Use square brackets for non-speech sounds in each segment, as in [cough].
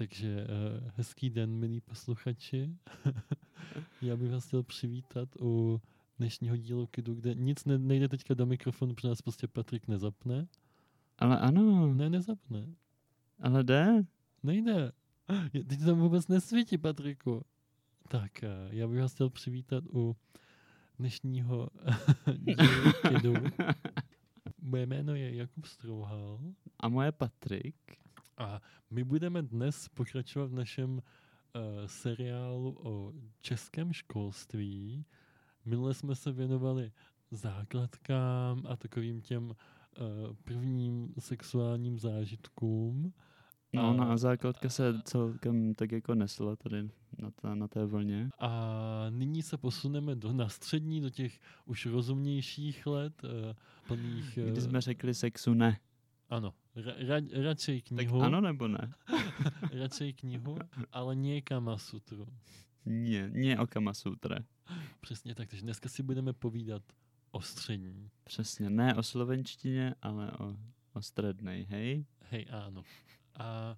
Takže uh, hezký den, milí posluchači. [laughs] Já bych vás chtěl přivítat u dnešního dílu Kidu, kde nic ne, nejde teďka do mikrofonu, protože nás prostě Patrik nezapne. Ale ano, Ne, nezapne. ale jde. Nejde. Teď tam vůbec nesvítí, Patriku. Tak, uh, já bych vás chtěl přivítat u dnešního [laughs] dílu Kidu. [laughs] Moje jméno je Jakub Strouhal. A moje Patrik. A my budeme dnes pokračovat v našem uh, seriálu o českém školství. Minule jsme se věnovali základkám a takovým těm uh, prvním sexuálním zážitkům. No, no A- základka se celkem tak jako nesla tady na, ta, na té vlně. A nyní se posuneme do na střední, do těch už rozumnějších let, uh, plných... eh, Kdy jsme řekli sexu ne. Ano, ra, ra, radšej Tak knihu, ano nebo ne? [laughs] radšej knihu, ale nie Kamasutru. Ne, ne o Kamasutre. Přesně tak, takže dneska si budeme povídat o střední. Přesně, ne o slovenštině, ale o, o střednej, hej? Hej, ano. A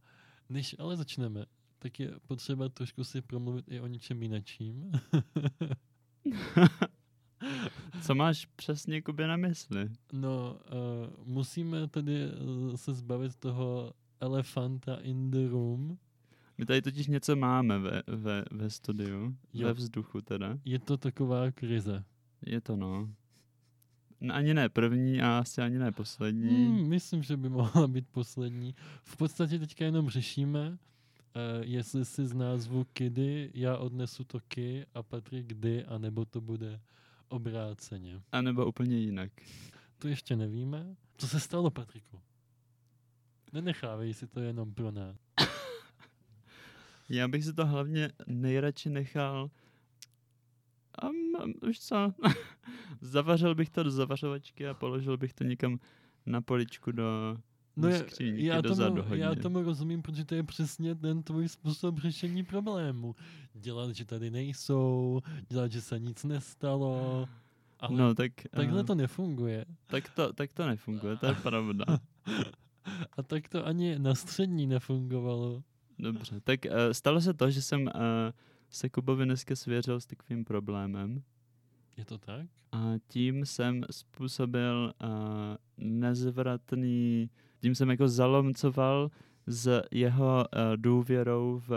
než ale začneme, tak je potřeba trošku si promluvit i o něčem jinačím. [laughs] Co máš přesně Kubě na mysli? No, uh, musíme tedy uh, se zbavit toho elefanta in the room. My tady totiž něco máme ve, ve, ve studiu, Jo. ve vzduchu teda. Je to taková krize. Je to no. No, ani ne první a asi ani ne poslední. Hmm, myslím, že by mohla být poslední. V podstatě teďka jenom řešíme, uh, jestli si z názvu Kidy já odnesu to Ky a Patrik kdy, anebo to bude obráceně. A nebo úplně jinak. To ještě nevíme. Co se stalo, Patriku? Nenechávej si to jenom pro nás. Já bych si to hlavně nejradši nechal um, už co, [laughs] zavařil bych to do zavařovačky a položil bych to někam na poličku do, No já, já, tomu, já tomu rozumím, protože to je přesně ten tvůj způsob řešení problému. Dělat, že tady nejsou, dělat, že se nic nestalo. [gasps] Ale no tak, takhle eh, to nefunguje. tak, to, tak to nefunguje, to je [laughs] pravda. A tak to ani na střední nefungovalo. Dobře, tak uh, stalo se to, že jsem uh, se Kubovi dneska svěřil s takovým problémem Je to tak? a tím jsem způsobil uh, nezvratný, tím jsem jako zalomcoval s jeho uh, důvěrou v,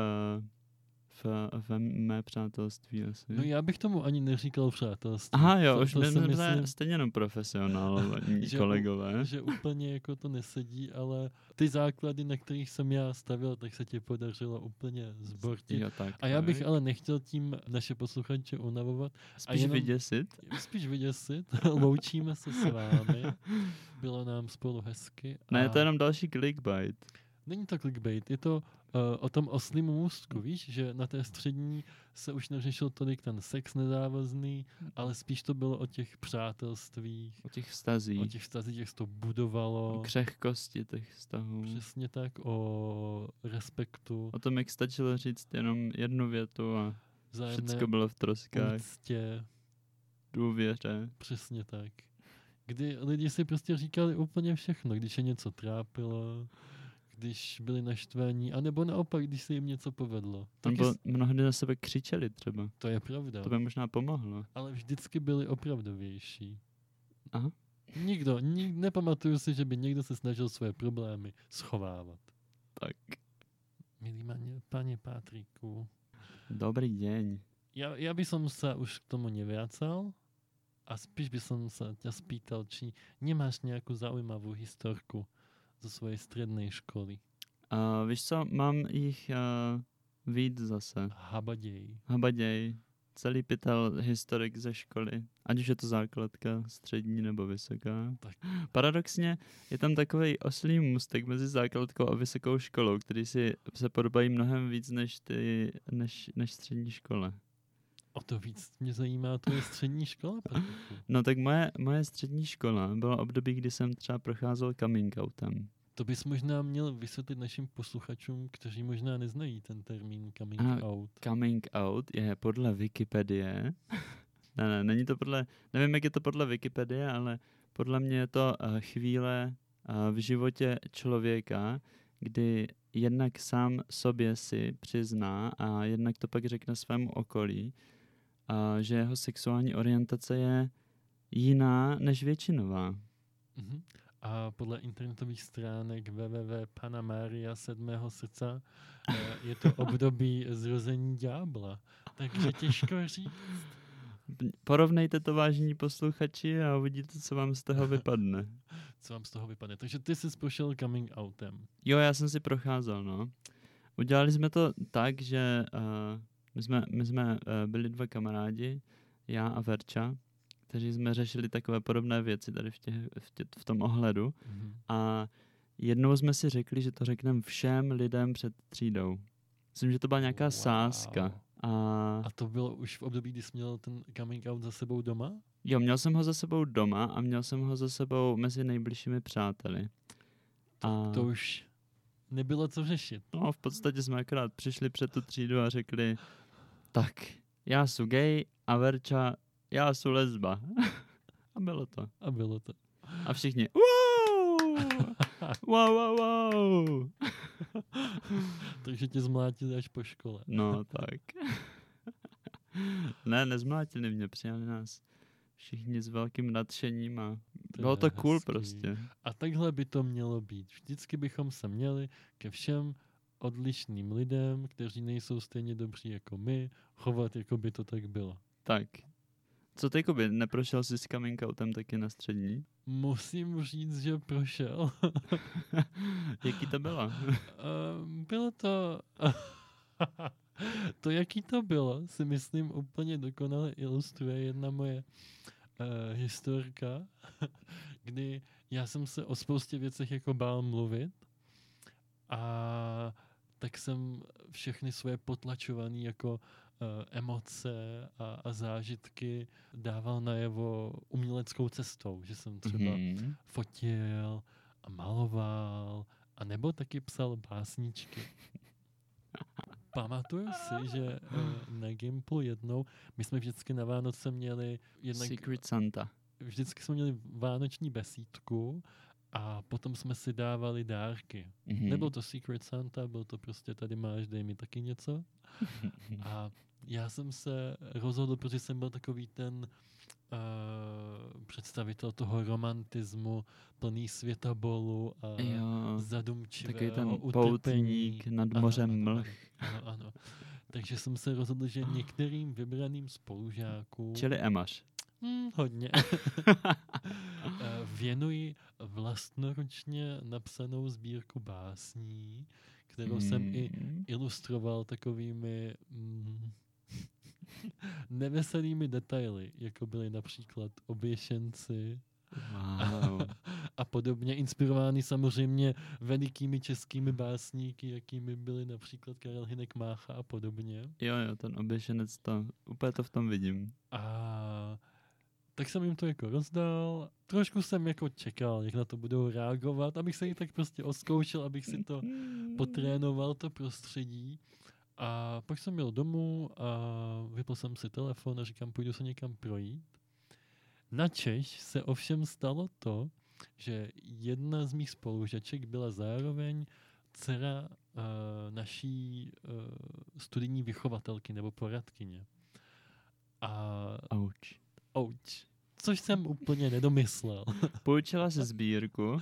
v, v mé přátelství asi. No já bych tomu ani neříkal přátelství. Aha jo, to, už to my jsme myslím, stejně jenom profesionální [laughs] Že kolegové. že úplně jako to nesedí, ale ty základy, na kterých jsem já stavil, tak se ti podařilo úplně zbortit. Jo, tak, A já bych tak. ale nechtěl tím naše posluchače unavovat. Spíš jenom- vyděsit. Spíš vyděsit. [laughs] Loučíme se s vámi. Bylo nám spolu hezky. Ne, a je to jenom další clickbait. Není to clickbait, je to o tom oslým můstku, víš, že na té střední se už neřešil tolik ten sex nezávazný, ale spíš to bylo o těch přátelstvích, O těch vztazích. o těch vztazích, jak se to budovalo. O křehkosti těch vztahů. Přesně tak, o respektu, O tom, jak stačilo říct jenom jednu větu a všechno bylo v troskách. úctě, Důvěře. přesně tak. Kdy lidi si prostě říkali úplně všechno, když je něco trápilo, když byli naštvaní, anebo naopak, když se jim něco povedlo. Taky Nebo mnohdy na sebe křičeli třeba. to je pravda, To by možná pomohlo. ale vždycky byli opravdovější. Aha. Nikdo, nik, nepamatuju si, že by někdo se snažil své problémy schovávat. Tak. Milí mani- pane Patriku, Dobrý deň. ja, ja by som sa už k tomu neviacal a spíš by som sa ťa spýtal, či nemáš nejakú zaujímavú historku zo svojej strednej školy. A víš co, mám jich uh, víc zase. Habadej. Habaděj. celý pytel historik ze školy, ať už je to základka, střední nebo vysoká. Tak. Paradoxně je tam takový oslý můstek mezi základkou a vysokou školou, který si se podobají mnohem víc než, ty, než, než střední škola. O to víc mě zajímá tvoje střední škola, Patriku. No tak moje, moje střední škola byla období, kdy jsem třeba procházel coming outem. To bys možná měl vysvětlit našim posluchačům, kteří možná neznají ten termín coming A- out. Coming out je podle Wikipedie. [laughs] ne, ne, není to podle, nevím, jak je to podle Wikipedie, ale podle mě je to uh, chvíle uh, v životě člověka, kdy jednak sám sobě si přizná a jednak to pak řekne svému okolí, uh, že jeho sexuální orientace je jiná než většinová. Mhm. A podle internetových stránek www.panamaria 7. srdca eh, je to [laughs] období zrození ďábla. Takže těžko říct. Porovnejte to, vážení posluchači, a uvidíte, co vám z toho vypadne. [laughs] co vám z toho vypadne. Takže ty jsi prošel coming outem. Jo, já jsem si procházel, no. Udělali jsme to tak, že uh, my jsme, my jsme uh, byli dva kamarádi, já a Verča, kteří jsme řešili takové podobné věci tady v, těch, v, tě, v tom ohledu. Mhm. A jednou jsme si řekli, že to řekneme všem lidem před třídou. Myslím, že to byla nějaká Wow. sázka. A A to bylo už v období, kdy jsi měl ten coming out za sebou doma? jo, měl jsem ho za sebou doma a měl jsem ho za sebou mezi nejbližšími přáteli. A To už nebylo co řešit. No, v podstatě jsme akorát přišli před tu třídu a řekli, tak, já jsem gay a Verča, já jsem lesba. [laughs] a bylo to. A bylo to. A všichni, [laughs] wow, wow, wow, wow. [laughs] Takže tě zmlátili až po škole. No, tak. ne, nezmlátili mě, přijali nás všichni s velkým nadšením a To bylo to cool hezký. prostě. A takhle by to mělo být. Vždycky bychom se měli ke všem odlišným lidem, kteří nejsou stejně dobří jako my, chovat, jako by to tak bylo. Tak. Co ty, Kuby, neprošel jsi s coming outem taky na střední? Musím říct, že prošel. [laughs] Jaký to bylo? Ehm, bylo to... [laughs] to, jaký to bylo, si myslím úplně dokonale ilustruje jedna moje uh, historka, [laughs] kdy já jsem se o spoustě věcech jako bál mluvit a tak jsem všechny svoje potlačované jako uh, emoce a, a zážitky dával najevo uměleckou cestou, že jsem třeba Mhm. fotil a maloval a nebo taky psal básničky. Pamatuju si, že eh, na Gimplu jednou, my jsme vždycky na Vánoce měli jednak, Secret Santa. vždycky jsme měli vánoční besídku a potom jsme si dávali dárky. Mhm. Nebyl to Secret Santa, byl to prostě tady máš, dej mi taky něco. A já jsem se rozhodl, protože jsem byl takový ten uh, představitel toho romantismu, plný světabolu a Jo, zadumčivého takový ten utrpení. poutník nad Ano, mořem ano, mlh. Ano, ano. Takže jsem se rozhodl, že některým vybraným spolužákům, Čili Emaš. Hmm, hodně, [laughs] [laughs] eh, věnuji vlastnoručně napsanou sbírku básní, kterou jsem i Mm. ilustroval takovými mm, [laughs] neveselými detaily, jako byly například oběšenci Wow. a podobně, inspirovány samozřejmě velikými českými básníky, jakými byly například Karel Hynek Mácha a podobně. Jo, jo, ten oběšenec, to, úplně to v tom vidím. A tak jsem jim to jako rozdal. Trošku jsem jako čekal, jak na to budou reagovat, abych se jich tak prostě oskoušel, abych si to [laughs] potrénoval to prostředí. A pak jsem byl domů a vypl jsem si telefon a říkám, půjdu se někam projít. Na Češ se ovšem stalo to, že jedna z mých spolužaček byla zároveň dcera uh, naší uh, studijní vychovatelky nebo poradkyně. A Ouch. Ouch, což jsem úplně nedomyslel. [laughs] Půjčila si sbírku. Uh,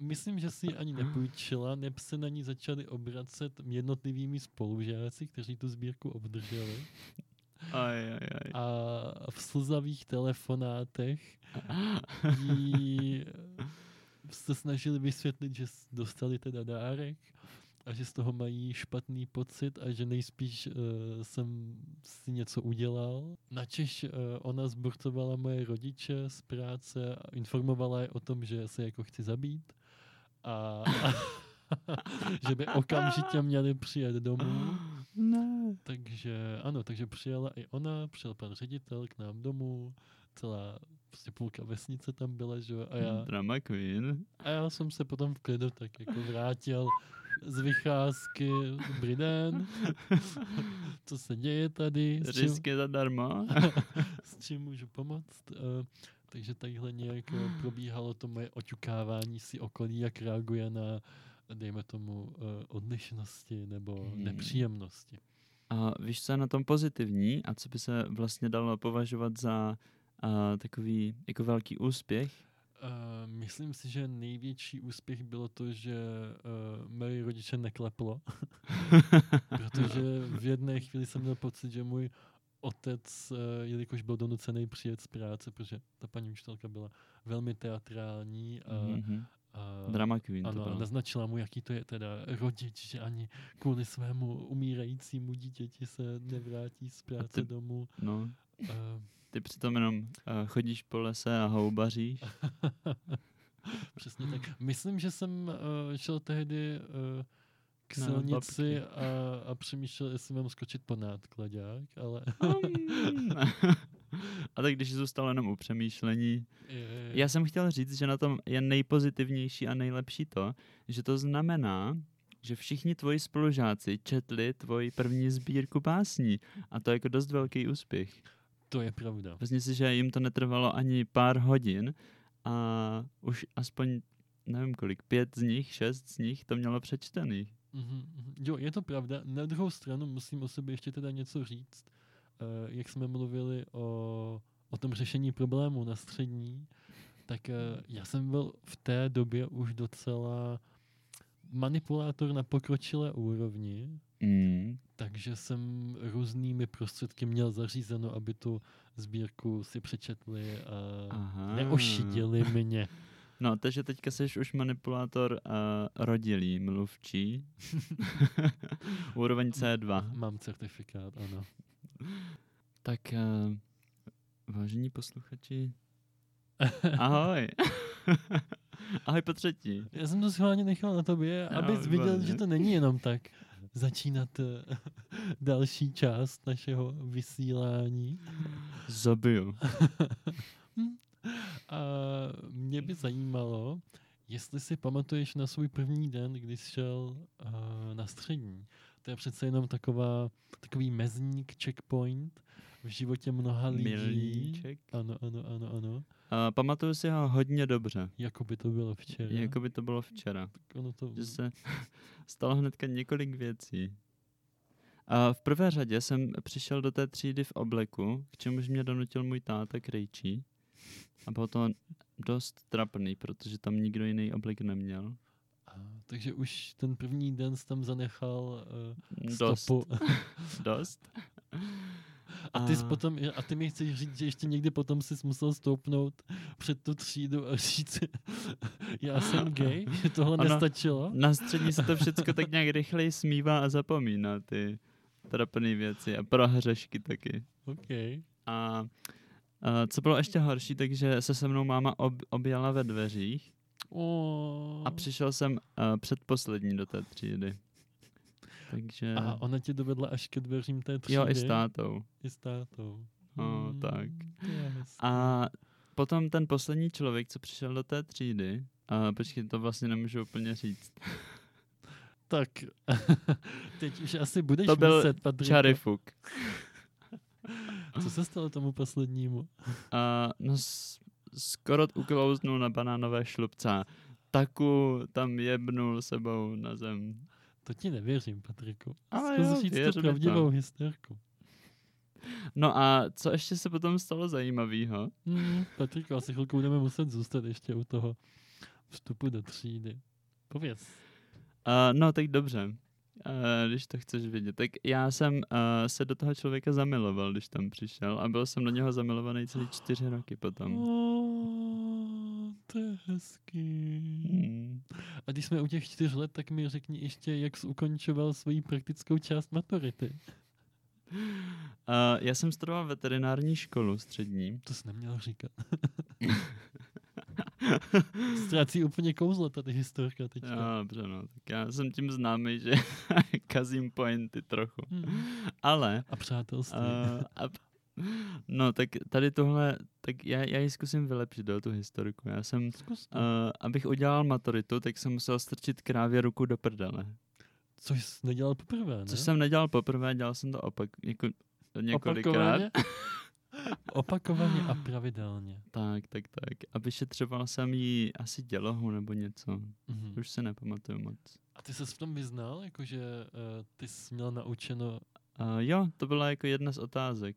myslím, že si ji ani nepůjčila, neb se na ní začali obracet jednotlivými spolužáci, kteří tu sbírku obdrželi. Aj, aj, aj. A v slzavých telefonátech [laughs] jí se snažili vysvětlit, že dostali teda dárek a že z toho mají špatný pocit a že nejspíš uh, jsem si něco udělal. Načež uh, ona zburcovala moje rodiče z práce a informovala je o tom, že se jako chci zabít a, a [laughs] že by okamžitě měli přijet domů. [gasps] Ne. Takže ano, takže přijela i ona, přijel pan ředitel k nám domů, celá prostě půlka vesnice tam byla, že jo, a já, Drama queen. a já jsem se potom v klidu tak jako vrátil z vycházky, dobrý den, [laughs] co se děje tady, čím, Risky zadarmo. [laughs] s čím můžu pomoct. Uh, takže takhle nějak eh, probíhalo to moje oťukávání si okolí, jak reaguje na, dejme tomu, uh, odlišnosti nebo Hmm. nepříjemnosti. A víš, co je na tom pozitivní a co by se vlastně dalo považovat za a, takový jako velký úspěch? Uh, myslím si, že největší úspěch bylo to, že uh, moji rodiče nekleplo, [laughs] protože v jedné chvíli jsem měl pocit, že můj otec, uh, jelikož byl donucený přijet z práce, protože ta paní učitelka byla velmi teatrální a, Mhm. a Drama queen to ano, bylo. naznačila mu, jaký to je teda rodič, že ani kvůli svému umírajícímu dítěti se nevrátí z práce ty- domů. No, Uh, ty přitom jenom uh, chodíš po lese a houbaříš. [laughs] Přesně tak. Myslím, že jsem uh, šel tehdy uh, k Na silnici a, a přemýšlel, jestli mám skočit po nádkladák, ale [laughs] a tak když zůstalo jenom u přemýšlení. je, Já jsem chtěl říct, že na tom je nejpozitivnější a nejlepší to, že to znamená, že všichni tvoji spolužáci četli tvoji první sbírku básní. A to je jako dost velký úspěch. To je pravda. Vezmi si, že jim to netrvalo ani pár hodin a už aspoň, nevím kolik, pět z nich, šest z nich to mělo přečtený. Mhm, mhm. Jo, je to pravda. Na druhou stranu musím o sobě ještě teda něco říct. Uh, jak jsme mluvili o, o tom řešení problémů na střední, tak uh, já jsem byl v té době už docela manipulátor na pokročilé úrovni, Mm. Takže jsem různými prostředky měl zařízeno, aby tu sbírku si přečetli a Aha. neošidili mě. [laughs] No, takže teďka jsi už manipulátor uh, rodilý, mluvčí. [laughs] Úroveň C2. Mám certifikát, ano. [laughs] Tak, uh, vážení posluchači, ahoj. ahoj po třetí. Já jsem to schválně nechal na tobě, Jo, abys viděl, že to není jenom tak začínat eh, [laughs] další část našeho vysílání. Zabiju. [laughs] A mě by zajímalo, jestli si pamatuješ na svůj první den, kdy jsi šel uh, na střední. To je přece jenom taková, takový mezník, checkpoint v životě mnoha lidí. Milníček. Ano, ano, ano, ano. Uh, pamatuju si ho hodně dobře. Jako by to bylo včera. Jako by to bylo včera. Tak ono to... Že se [laughs] stalo hnedka několik věcí. A v prvé řadě jsem přišel do té třídy v obleku, k čemuž mě donutil můj táta Krejčí. A bylo to dost trapný, protože tam nikdo jiný oblek neměl. A, takže už ten první den jsi tam zanechal uh, Dost. stopu. [laughs] Dost. [laughs] A ty, jsi potom, a ty mi chceš říct, že ještě někdy potom jsi musel stoupnout před tu třídu a říct, já jsem gay, [laughs] že tohle Ano. nestačilo? Na střední se to všechno tak nějak rychleji smívá a zapomíná ty trapné věci a prohřešky taky. OK. A, a co bylo ještě horší, takže se se mnou máma ob, objala ve dveřích Oh. a přišel jsem uh, předposlední do té třídy. Takže... a ona tě dovedla až ke dveřím té třídy? jo, i s tátou. I s tátou. No, Hmm, tak. A potom ten poslední člověk, co přišel do té třídy, a počkej, to vlastně nemůžu úplně říct. [laughs] Tak, [laughs] teď už asi budeš To byl muset, Patriku. Čarifuk. [laughs] Co se stalo tomu poslednímu? A no, skoro uklouznul na banánové šlubce. Taku tam jebnul sebou na zem. To ti nevěřím, Patriku. Ale Zkus říct tu pravdivou to. historku. No a co ještě se potom stalo zajímavého? Hmm, Patriku, asi chvilku budeme muset zůstat ještě u toho vstupu do třídy. Pověz. Uh, no, tak dobře. Uh, když to chceš vědět. Tak já jsem uh, se do toho člověka zamiloval, když tam přišel a byl jsem do něho zamilovaný celý čtyři roky potom. Oh, To je hezký. Hmm. A když jsme u těch čtyř let, tak mi řekni ještě, jak jsi ukončoval svoji praktickou část maturity. Uh, já jsem studoval veterinární školu střední. To jsi neměl říkat. [laughs] Ztrácí úplně kouzlo tady historka teďka. Jo, dobře, no. Tak já jsem tím známý, že [laughs] kazím pointy trochu. Mhm. Ale A přátelství. Uh, a, [laughs] no, tak tady tohle, tak já, já ji zkusím vylepšit, do tu historiku. Já jsem, uh, abych udělal maturitu, tak jsem musel strčit krávě ruku do prdele. Což jsi nedělal poprvé, ne? Což jsem nedělal poprvé, dělal jsem to opak, jako, několikrát. Opakovaně? [laughs] Opakovaně a pravidelně. Tak, tak, tak. A vyšetřoval jsem jí asi dělohu nebo něco. Mhm. Už se nepamatuju moc. A ty jsi v tom vyznal, jakože uh, ty jsi měl naučeno... Uh, jo, to byla jako jedna z otázek.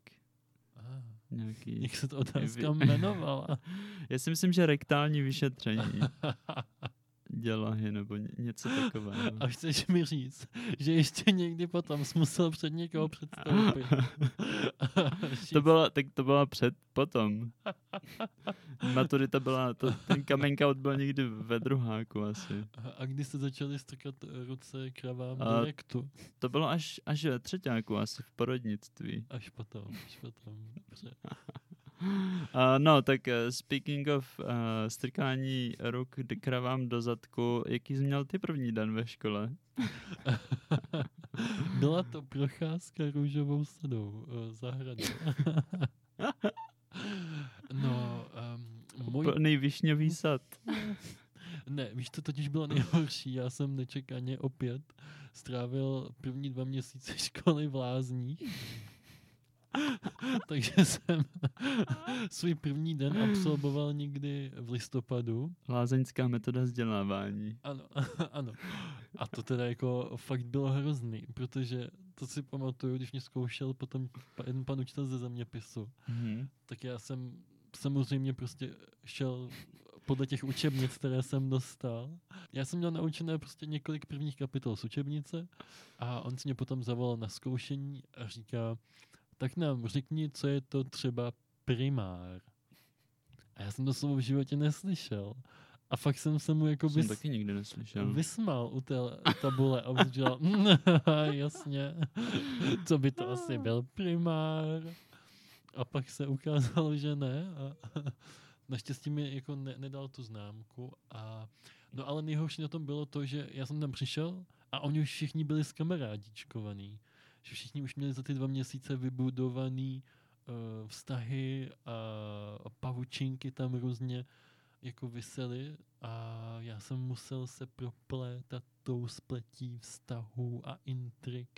Ah, Nějaký... jak se to otázka jmenovala? [laughs] Já si myslím, že rektální vyšetření [laughs] dělohy nebo ně, něco takového. A chceš mi říct, že ještě někdy potom jsi musel před někoho předstoupit. [laughs] To bylo, tak to bylo před, potom. [laughs] Maturita byla, to, ten out byl někdy ve druháku asi. A- kdy jste začali strkat ruce kravám A- do rektu? To bylo až, až ve třetíku asi v porodnictví. Až potom, až potom. Dobře. [laughs] Uh, [laughs] no, tak uh, speaking of uh, strkání ruk kravám do zadku, jaký jsi měl ty první den ve škole? [laughs] Byla to procházka růžovou sadou, eh, zahradou. [laughs] no, um, můj... Plný višňový sad. Ne, víš, to totiž bylo nejhorší. Já jsem nečekaně opět strávil první dva měsíce školy v Lázních. [laughs] Takže jsem [laughs] svůj první den absolvoval někdy v listopadu. Lázeňská metoda vzdělávání. Ano, [laughs] ano. A to teda jako fakt bylo hrozný, protože to si pamatuju, když mě zkoušel potom jeden pan učitel ze zeměpisu, Mhm. tak já jsem samozřejmě prostě šel podle těch učebnic, které jsem dostal. Já jsem měl naučené prostě několik prvních kapitol z učebnice a on si mě potom zavolal na zkoušení a říká, tak nám řekni, co je to třeba primár. A já jsem to slovo v životě neslyšel. A fakt jsem se mu jako Jsem vys- taky nikdy neslyšel. vysmál u té tabule a říkal, [laughs] [laughs] jasně, co by to asi byl primár. A pak se ukázalo, že ne. A [laughs] naštěstí mi jako ne, nedal tu známku. A, no ale nejhorší na tom bylo to, že já jsem tam přišel a oni už všichni byli skamarádíčkovaný. Že všichni už měli za ty dva měsíce vybudovaný uh, vztahy a, a pavučinky tam různě jako vysely a já jsem musel se proplétat tou spletí vztahů a intrik.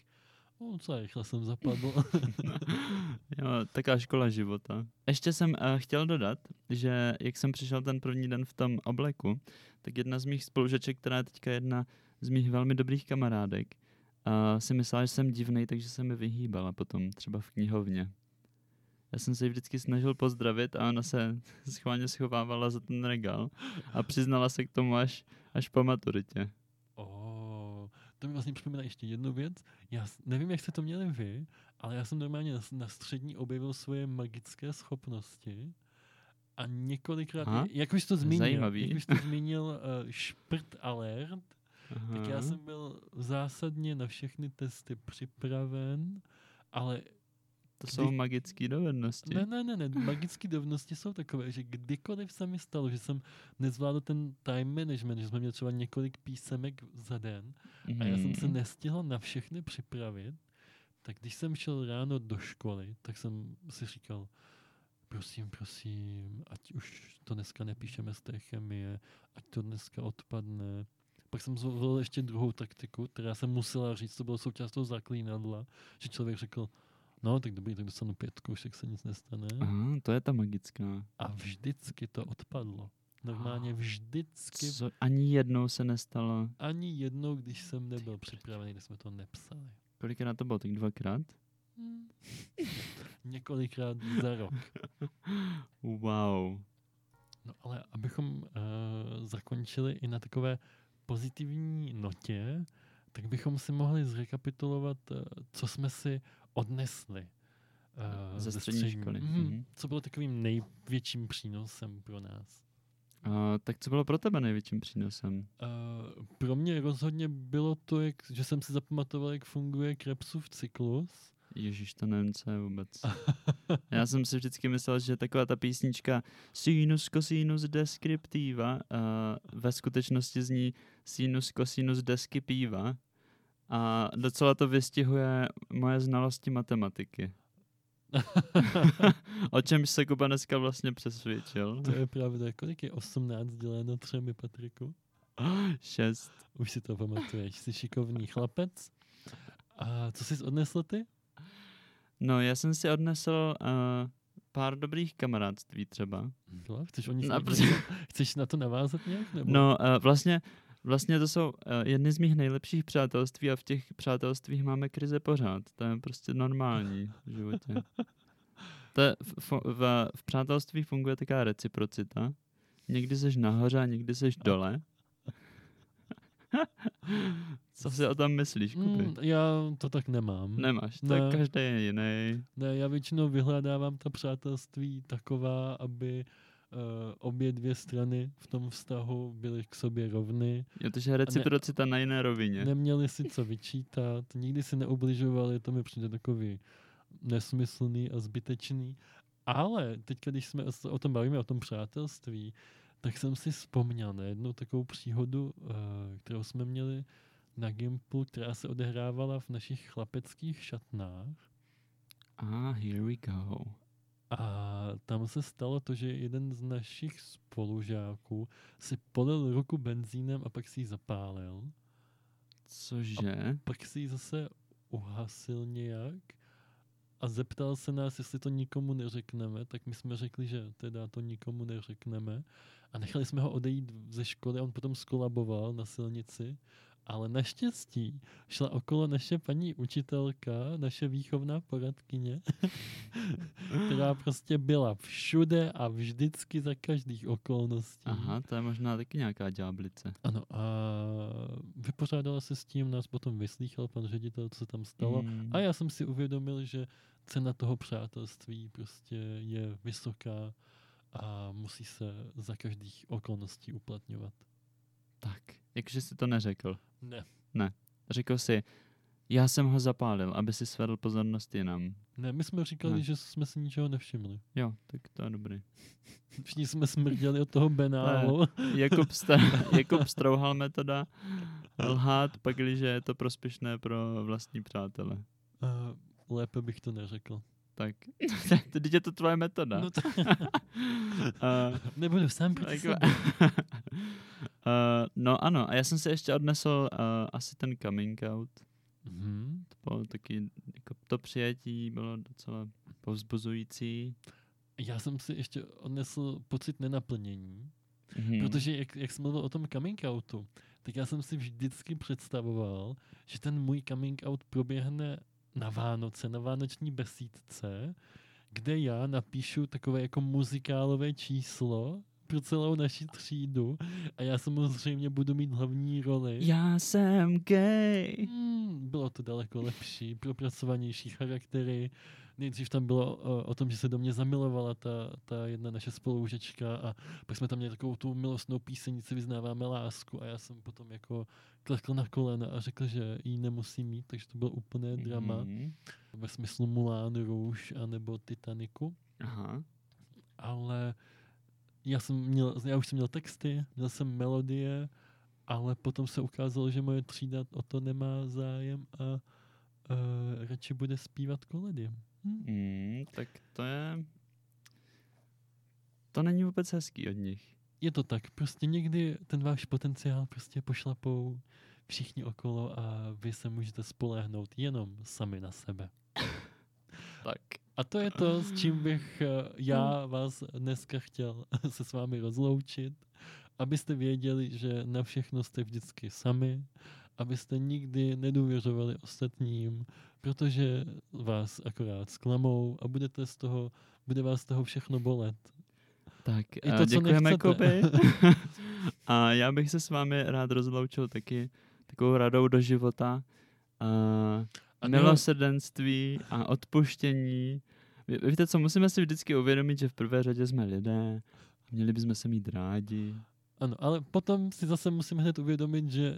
No, co rychle jsem zapadl. [laughs] jo, taková škola života. Ještě jsem uh, chtěl dodat, že jak jsem přišel ten první den v tom obleku, tak jedna z mých spolužeček, která je teďka jedna z mých velmi dobrých kamarádek, uh, si myslela, že jsem divnej, takže se mi vyhýbala potom, třeba v knihovně. Já jsem se jí vždycky snažil pozdravit a ona se [laughs] schválně schovávala za ten regál a přiznala se k tomu až, až po maturitě. oh, to mi vlastně připomíná ještě jednu věc. Já nevím, jak jste to měli vy, ale já jsem normálně na, na střední objevil svoje magické schopnosti a několikrát, Aha, jak už to zmínil, zajímavý. jak už to zmínil uh, šprt alert, Aha. tak já jsem byl zásadně na všechny testy připraven, ale To kdy- jsou magické dovednosti. Ne, ne, ne, ne. Magické dovednosti jsou takové, že kdykoliv se mi stalo, že jsem nezvládl ten time management, že jsme měli třeba několik písemek za den a já jsem se Mhm. nestihl na všechny připravit, tak když jsem šel ráno do školy, tak jsem si říkal, prosím, prosím, ať už to dneska nepíšeme z té chemie, ať to dneska odpadne. Pak jsem zvolil ještě druhou taktiku, která jsem musela říct, to bylo součást toho zaklínadla, že člověk řekl, no tak dobrý, tak dostanu pětku, už tak se nic nestane. Aha, to je ta magická. A vždycky to odpadlo. Normálně vždycky. Co, ani jednou se nestalo. Ani jednou, když jsem nebyl připravený, když jsme to nepsali. Kolikrát to bylo? Tak dvakrát? Hmm. [laughs] Několikrát za rok. [laughs] Wow. No ale abychom uh, zakončili i na takové pozitivní notě, tak bychom si mohli zrekapitulovat, uh, co jsme si odnesli. Uh, Ze střední školy. Mhm. Mhm. Co bylo takovým největším přínosem pro nás? A, tak co bylo pro tebe největším přínosem? Uh, pro mě rozhodně bylo to, jak, že jsem si zapamatoval, jak funguje Krebsův cyklus. Ježíš, to nevím, co je vůbec. [laughs] Já jsem si vždycky myslel, že taková ta písnička sinus cosinus descriptiva uh, ve skutečnosti zní sinus cosinus descriptiva a docela to vystihuje moje znalosti matematiky. [laughs] o čem se Kuba dneska vlastně přesvědčil. To je pravda. Kolik je 18 děleno třemi, Patriku? [gasps] Šest. Už si to pamatuješ. Jsi šikovný chlapec. A co jsi odnesl ty? No, já jsem si odnesl uh, pár dobrých kamarádství třeba. No, chceš, o nich No, [laughs] chceš na to navázat nějak? Nebo? No, uh, vlastně, vlastně to jsou uh, jedny z mých nejlepších přátelství a v těch přátelstvích máme krize pořád. To je prostě normální v životě. [laughs] To je, v, v, v, přátelství funguje taková reciprocita. Někdy seš nahoře a někdy seš dole. [laughs] Co si o tom myslíš, Kuby? Mm, já to tak nemám. Nemáš, Ne. tak každý je jiný. Ne, já většinou vyhledávám ta přátelství taková, aby uh, obě dvě strany v tom vztahu byly k sobě rovny, Je to, že reciprocita na jiné rovině. neměli si co vyčítat, nikdy si neubližovali, to mi přijde takový nesmyslný a zbytečný. Ale teď, když jsme o- tom bavíme, o tom přátelství, tak jsem si vzpomněl na jednu takovou příhodu, uh, kterou jsme měli na Gimplu, která se odehrávala v našich chlapeckých šatnách. Ah, here we go. A tam se stalo to, že jeden z našich spolužáků si polil ruku benzínem a pak si ji zapálil. Cože? Pak si ji zase uhasil nějak a zeptal se nás, jestli to nikomu neřekneme, tak my jsme řekli, že teda to nikomu neřekneme a nechali jsme ho odejít ze školy a on potom skolaboval na silnici, ale naštěstí šla okolo naše paní učitelka, naše výchovná poradkyně, [laughs] která prostě byla všude a vždycky za každých okolností. Aha, to je možná taky nějaká ďáblice. Ano a vypořádala se s tím, nás potom vyslýchal pan ředitel, co se tam stalo. Mm. A já jsem si uvědomil, že cena toho přátelství prostě je vysoká a musí se za každých okolností uplatňovat. Tak, jakže jsi to neřekl. Ne. Řekl si, já jsem ho zapálil, aby si svedl pozornost jinam. Ne, my jsme říkali, Ne. že jsme si ničeho nevšimli. Jo, tak to je dobrý. [laughs] Všichni jsme smrděli od toho benálu. Jakub, [laughs] sta- Jakub strouhal metoda lhát, pak když je to prospěšné pro vlastní přátele. A lépe bych to neřekl. Tak, [laughs] teď je to tvoje metoda. No to, Uh, nebudu sám proti sobě. Uh, no ano, a já jsem si ještě odnesl uh, asi ten coming out. Mhm. To bylo taky, jako to přijetí bylo docela povzbuzující. Já jsem si ještě odnesl pocit nenaplnění, Mhm. protože jak, jak jsem mluvil o tom coming outu, tak já jsem si vždycky představoval, že ten můj coming out proběhne na Vánoce, na vánoční besídce, kde já napíšu takové jako muzikálové číslo pro celou naši třídu a já samozřejmě budu mít hlavní roli. Já jsem gay. Hmm, bylo to daleko lepší, propracovanější charaktery. Nejdřív tam bylo o, o tom, že se do mě zamilovala ta, ta jedna naše spolužečka a pak jsme tam měli takovou tu milostnou píseň, si vyznáváme lásku a já jsem potom jako klekl na kolena a řekl, že ji nemusí mít, takže to bylo úplné drama Mhm. ve smyslu Mulan Rouge anebo Titaniku. Aha. Ale já jsem měl, já už jsem měl texty, měl jsem melodie, ale potom se ukázalo, že moje třída o to nemá zájem a uh, radši bude zpívat koledy. Hm? Mm, tak to je... To není vůbec hezký od nich. Je to tak, prostě někdy ten váš potenciál prostě pošlapou všichni okolo a vy se můžete spolehnout jenom sami na sebe. Tak. A to je to, s čím bych eh, já vás dneska chtěl [laughs] se s vámi rozloučit, abyste věděli, že na všechno jste vždycky sami, abyste nikdy nedůvěřovali ostatním, protože vás akorát zklamou a budete z toho, bude vás z toho všechno bolet. Tak, I a to, co děkujeme. Kuby. [laughs] a já bych se s vámi rád rozloučil taky takovou radou do života. A milosrdenství a odpuštění. Ví- Víte co, musíme si vždycky uvědomit, že v prvé řadě jsme lidé Měli bychom se mít rádi. Ano, ale potom si zase musím hned uvědomit, že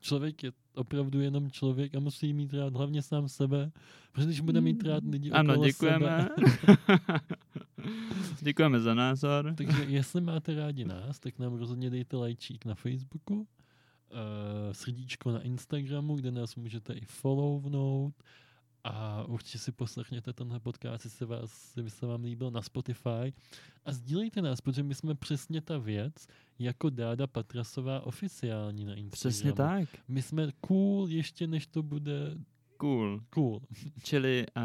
člověk je opravdu jenom člověk a musí mít rád hlavně sám sebe, protože když bude mít rád lidi Ano, okolo děkujeme. sebe, děkujeme za názor. [laughs] takže jestli máte rádi nás, tak nám rozhodně dejte lajčík na Facebooku, uh, srdíčko na Instagramu, kde nás můžete i follownout a určitě si poslechněte tenhle podcast, jestli, vás, jestli se vám líbil na Spotify a sdílejte nás, protože my jsme přesně ta věc, jako Dáda Patrasová oficiální na Instagramu. Přesně tak. My jsme cool ještě než to bude Cool. cool. [laughs] Čili uh,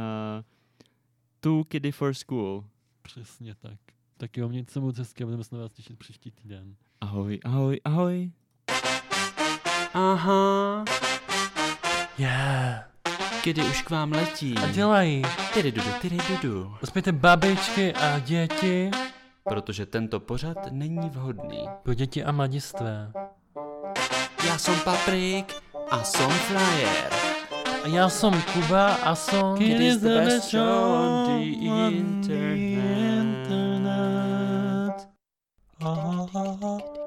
two kiddy for school. Přesně tak. Tak jo, mějte se moc hezky a budeme se na vás těšit příští týden. Ahoj, ahoj, ahoj. Aha. Yeah. Kdy už k vám letí. A dělají. tedy dudu, tedy dudu. Uspějte babičky a děti. Protože tento pořad není vhodný. Pro děti a mladistvé. Já jsem Paprik a jsem Flyer. A já jsem Kuba a jsem... Kid is the best show on the internet. internet. Oh, oh, oh, oh.